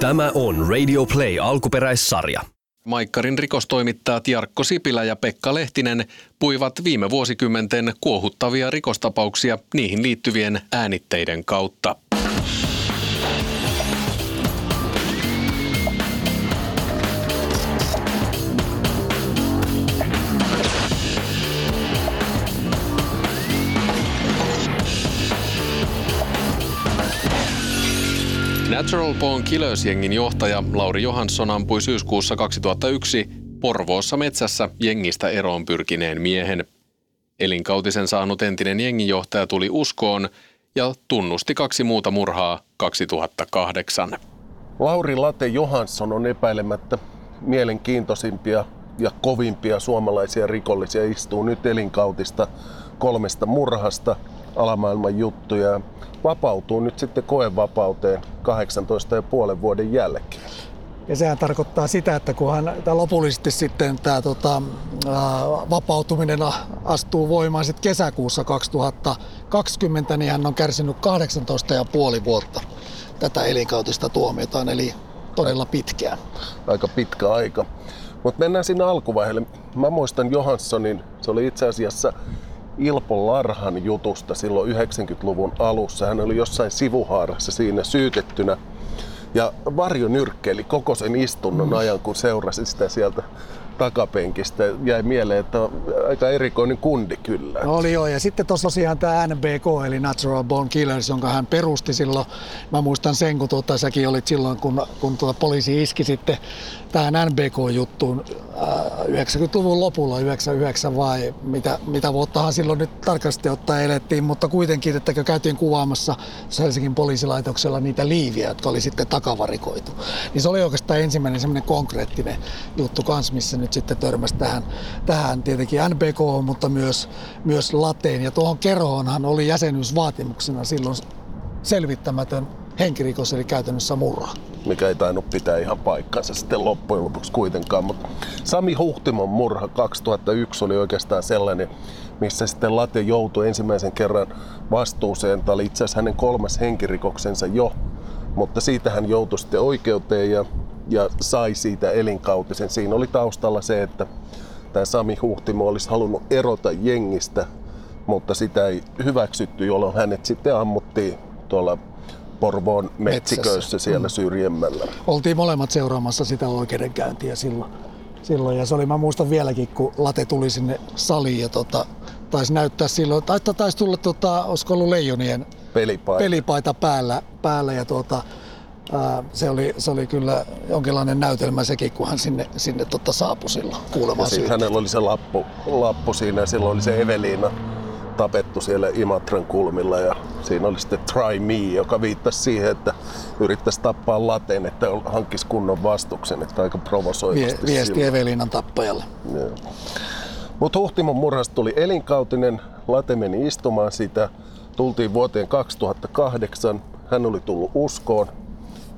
Tämä on Radio Play alkuperäissarja. Maikkarin rikostoimittajat Jarkko Sipilä ja Pekka Lehtinen puivat viime vuosikymmenten kuohuttavia rikostapauksia niihin liittyvien äänitteiden kautta. Natural Born Killers-jengin johtaja Lauri Johansson ampui syyskuussa 2001 Porvoossa metsässä jengistä eroon pyrkineen miehen. Elinkautisen saanut entinen jenginjohtaja tuli uskoon ja tunnusti kaksi muuta murhaa 2008. Lauri Late Johansson on epäilemättä mielenkiintoisimpia ja kovimpia suomalaisia rikollisia istuu nyt elinkautista kolmesta murhasta, alamaailman juttuja vapautuu nyt sitten koevapauteen 18 ja puolen vuoden jälkeen. Ja sehän tarkoittaa sitä, että kunhan tämä lopullisesti sitten tämä tota, vapautuminen astuu voimaan sitten kesäkuussa 2020, niin hän on kärsinyt 18 ja puoli vuotta tätä elinkautista tuomiotaan, eli todella pitkään. Aika pitkä aika. Mutta mennään sinne alkuvaiheelle. Mä muistan Johanssonin, se oli itse asiassa Ilpo Larhan jutusta silloin 90-luvun alussa. Hän oli jossain sivuhaarassa siinä syytettynä. Ja Varjo nyrkkeili koko sen istunnon mm. ajan, kun seurasi sitä sieltä takapenkistä. Jäi mieleen, että aika erikoinen kundi kyllä. No oli joo, ja sitten tosiaan tämä NBK, eli Natural Born Killers, jonka hän perusti silloin. Mä muistan sen, kun tuota, säkin olit silloin, kun, kun tuota poliisi iski sitten tähän NBK-juttuun 90-luvun äh, lopulla, 99 vai mitä, mitä vuottahan silloin nyt tarkasti ottaen elettiin, mutta kuitenkin, että käytiin kuvaamassa Helsingin poliisilaitoksella niitä liiviä, jotka oli sitten takavarikoitu. Niin se oli oikeastaan ensimmäinen semmoinen konkreettinen juttu kanssa, missä nyt sitten törmäsi tähän, tähän tietenkin NBK, mutta myös, myös lateen. Ja tuohon kerhoonhan oli jäsenyysvaatimuksena silloin selvittämätön henkirikos, eli käytännössä murha. Mikä ei tainnut pitää ihan paikkansa sitten loppujen lopuksi kuitenkaan. Mutta Sami Huhtimon murha 2001 oli oikeastaan sellainen, missä sitten Late joutui ensimmäisen kerran vastuuseen. Tämä oli itse asiassa hänen kolmas henkirikoksensa jo, mutta siitä hän joutui sitten oikeuteen ja, ja sai siitä elinkautisen. Siinä oli taustalla se, että tämä Sami Huhtimo olisi halunnut erota jengistä, mutta sitä ei hyväksytty, jolloin hänet sitten ammuttiin tuolla Porvoon metsiköissä Metsässä. siellä mm. syrjemmällä. Oltiin molemmat seuraamassa sitä oikeudenkäyntiä silloin. silloin. Ja se oli, mä muistan vieläkin, kun Late tuli sinne saliin ja tota, taisi näyttää silloin, tai taisi tulla, tota, olisiko ollut leijonien pelipaita, pelipaita päällä, päällä ja tuota, ää, se, oli, se oli kyllä jonkinlainen näytelmä sekin, kun hän sinne, sinne tota, saapui silloin kuulemaan ja hänellä oli se lappu, lappu siinä ja silloin oli se Eveliina tapettu siellä Imatran kulmilla ja siinä oli sitten Try Me, joka viittasi siihen, että yrittäisi tappaa laten, että hankkisi kunnon vastuksen, että aika provosoivasti. Vie, viesti Evelinan tappajalle. Mutta Huhtimon murhasta tuli elinkautinen, late meni istumaan sitä, tultiin vuoteen 2008, hän oli tullut uskoon,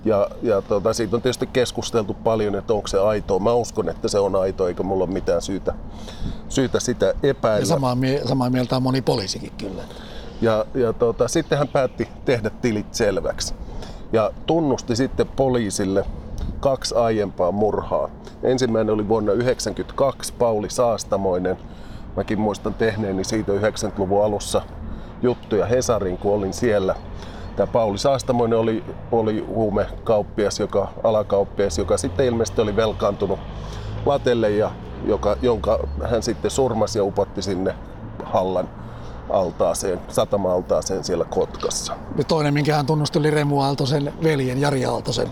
ja, ja tota, siitä on tietysti keskusteltu paljon, että onko se aito. Mä uskon, että se on aito, eikä mulla ole mitään syytä, syytä sitä epäillä. Ja samaa, mie- samaa mieltä on moni poliisikin kyllä. Ja, ja tota, sitten hän päätti tehdä tilit selväksi. Ja tunnusti sitten poliisille kaksi aiempaa murhaa. Ensimmäinen oli vuonna 1992 Pauli Saastamoinen. Mäkin muistan tehneeni siitä 90-luvun alussa juttuja Hesarin, kun olin siellä – Tämä Pauli Saastamoinen oli, oli huumekauppias, joka, alakauppias, joka sitten ilmeisesti oli velkaantunut latelle, ja joka, jonka hän sitten surmasi ja upotti sinne Hallan altaaseen, satama-altaaseen siellä Kotkassa. Ja toinen, minkä hän tunnusti, oli Remu Aaltosen veljen, Jari Aaltosen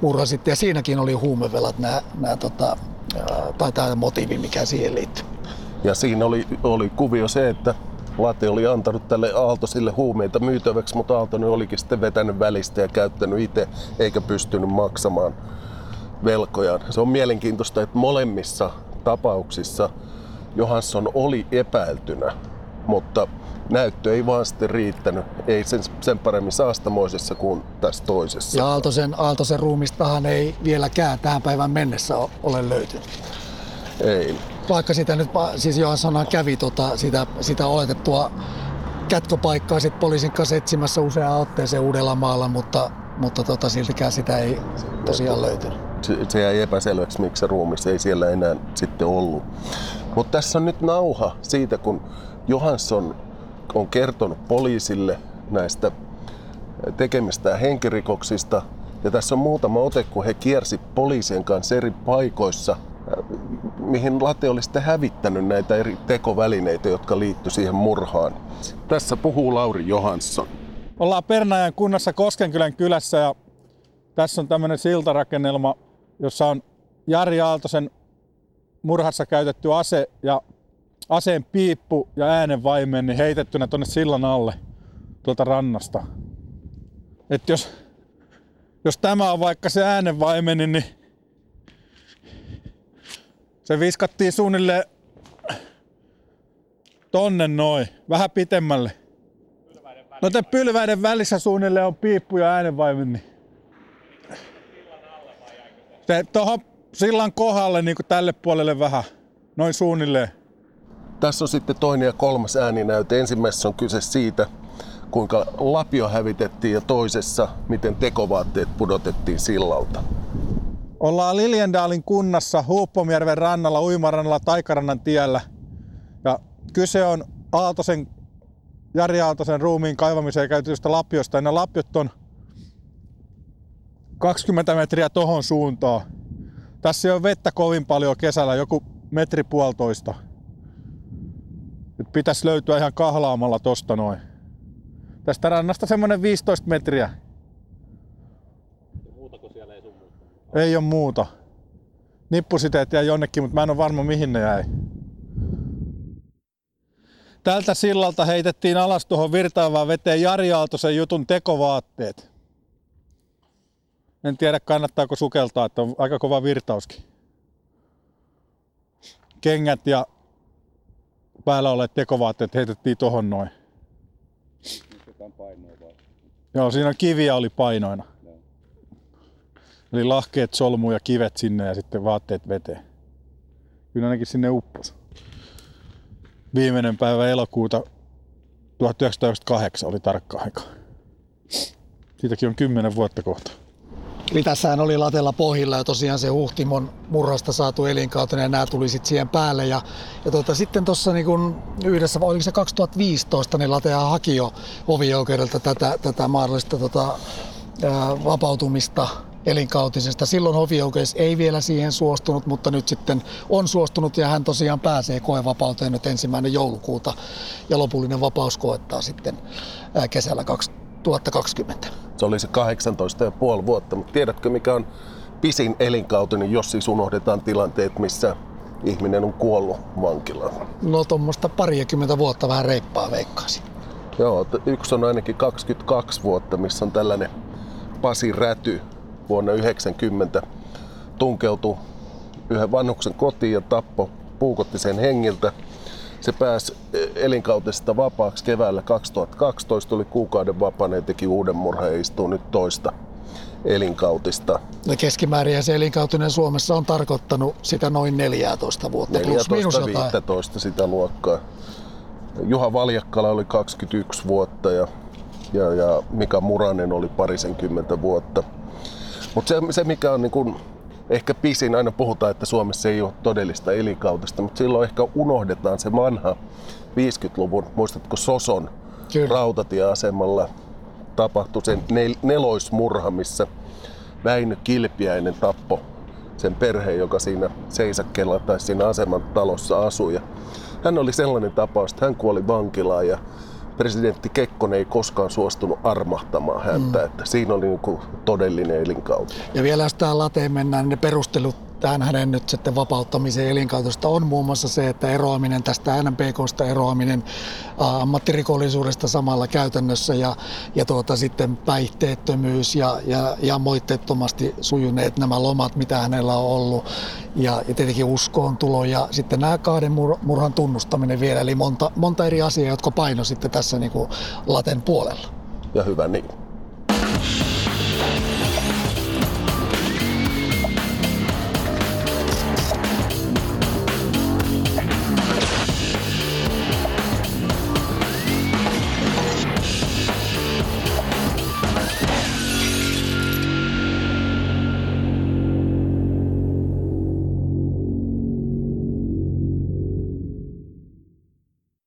murha sitten. Ja siinäkin oli huumevelat, nämä, nämä tota, tai tämä motiivi, mikä siihen liittyy. Ja siinä oli, oli kuvio se, että Late oli antanut tälle Aaltosille huumeita myytäväksi, mutta Aaltonen olikin sitten vetänyt välistä ja käyttänyt itse, eikä pystynyt maksamaan velkojaan. Se on mielenkiintoista, että molemmissa tapauksissa Johansson oli epäiltynä, mutta näyttö ei vaan sitten riittänyt, ei sen, sen paremmin saastamoisessa kuin tässä toisessa. Ja Aaltosen, Aaltosen ruumistahan ei vieläkään tähän päivään mennessä ole löytynyt. Ei vaikka sitä nyt, siis Johansson kävi tota, sitä, sitä oletettua kätköpaikkaa sit poliisin kanssa etsimässä useaan otteeseen Uudellamaalla, mutta, mutta tota, siltikään sitä ei tosiaan löytynyt. Se, se jäi epäselväksi, miksi se ruumis ei siellä enää sitten ollut. Mutta tässä on nyt nauha siitä, kun Johansson on kertonut poliisille näistä tekemistään henkirikoksista. Ja tässä on muutama ote, kun he kiersi poliisien kanssa eri paikoissa, mihin Late oli sitten hävittänyt näitä eri tekovälineitä, jotka liittyy siihen murhaan. Tässä puhuu Lauri Johansson. Ollaan Pernajan kunnassa Koskenkylän kylässä ja tässä on tämmöinen siltarakennelma, jossa on Jari Aaltosen murhassa käytetty ase ja aseen piippu ja äänenvaimen niin heitettynä tuonne sillan alle tuolta rannasta. Et jos, jos tämä on vaikka se äänenvaimen, niin se viskattiin suunnilleen tonne noin, vähän pitemmälle. No te pylväiden välissä suunnilleen on piippu ja äänenvaimen. Niin. Se tuohon sillan kohdalle niin kuin tälle puolelle vähän, noin suunnilleen. Tässä on sitten toinen ja kolmas ääninäyte. Ensimmäisessä on kyse siitä, kuinka lapio hävitettiin ja toisessa, miten tekovaatteet pudotettiin sillalta. Ollaan Liljendaalin kunnassa Huuppomjärven rannalla, Uimarannalla, Taikarannan tiellä. Ja kyse on Aaltosen, Jari Aaltosen ruumiin kaivamiseen käytetystä lapiosta. Ja ne lapiot on 20 metriä tohon suuntaan. Tässä ole vettä kovin paljon kesällä, joku metri puolitoista. Nyt pitäisi löytyä ihan kahlaamalla tosta noin. Tästä rannasta semmonen 15 metriä. Ei ole muuta. Nippusiteet jäi jonnekin, mutta mä en ole varma mihin ne jäi. Tältä sillalta heitettiin alas tuohon virtaavaan veteen Jari Aaltosen jutun tekovaatteet. En tiedä kannattaako sukeltaa, että on aika kova virtauskin. Kengät ja päällä olleet tekovaatteet heitettiin tohon noin. Joo, siinä kiviä oli painoina. Eli lahkeet, solmu ja kivet sinne ja sitten vaatteet veteen. Kyllä ainakin sinne uppos. Viimeinen päivä elokuuta 1998 oli tarkka aika. Siitäkin on kymmenen vuotta kohta. Eli tässähän oli latella pohjilla ja tosiaan se Huhtimon murrasta saatu elinkautinen ja nämä tuli sitten siihen päälle. Ja, ja tota, sitten tuossa niin yhdessä, oliko se 2015, niin Latea haki jo tätä, tätä mahdollista tota, ää, vapautumista elinkautisesta. Silloin hovioikeus ei vielä siihen suostunut, mutta nyt sitten on suostunut ja hän tosiaan pääsee koevapauteen nyt ensimmäinen joulukuuta ja lopullinen vapaus koettaa sitten kesällä 2020. Se oli se 18,5 vuotta, mutta tiedätkö mikä on pisin elinkautinen, jos siis unohdetaan tilanteet, missä ihminen on kuollut vankilaan? No tuommoista parikymmentä vuotta vähän reippaa veikkaisin. Joo, yksi on ainakin 22 vuotta, missä on tällainen Pasi Räty vuonna 90 tunkeutui yhden vanhuksen kotiin ja tappo puukotti sen hengiltä. Se pääsi elinkautista vapaaksi keväällä 2012, oli kuukauden vapaana ja teki uuden murhan ja istuu nyt toista elinkautista. No keskimäärin se elinkautinen Suomessa on tarkoittanut sitä noin 14 vuotta 14 15 sitä luokkaa. Juha Valjakkala oli 21 vuotta ja, ja, ja Mika Muranen oli parisenkymmentä vuotta. Mutta se, se, mikä on niin kun, ehkä pisin, aina puhutaan, että Suomessa ei ole todellista elinkautista, mutta silloin ehkä unohdetaan se vanha 50-luvun, muistatko Soson Kyllä. rautatieasemalla tapahtui sen nel- neloismurha, missä Väinö Kilpiäinen tappo sen perheen, joka siinä seisakkeella tai siinä aseman talossa asui. Ja hän oli sellainen tapaus, että hän kuoli vankilaan ja presidentti Kekkonen ei koskaan suostunut armahtamaan häntä, mm. että siinä oli niin todellinen elinkauti. Ja vielä jos tähän lateen mennään, niin ne perustelut tähän hänen nyt sitten vapauttamiseen elinkautosta on muun muassa se, että eroaminen tästä NPKsta, eroaminen ammattirikollisuudesta samalla käytännössä ja, ja tuota, sitten päihteettömyys ja, ja, ja moitteettomasti sujuneet nämä lomat, mitä hänellä on ollut ja, ja tietenkin uskoon tulo ja sitten nämä kahden mur, murhan tunnustaminen vielä, eli monta, monta eri asiaa, jotka paino sitten tässä niin kuin laten puolella. Ja hyvä niin.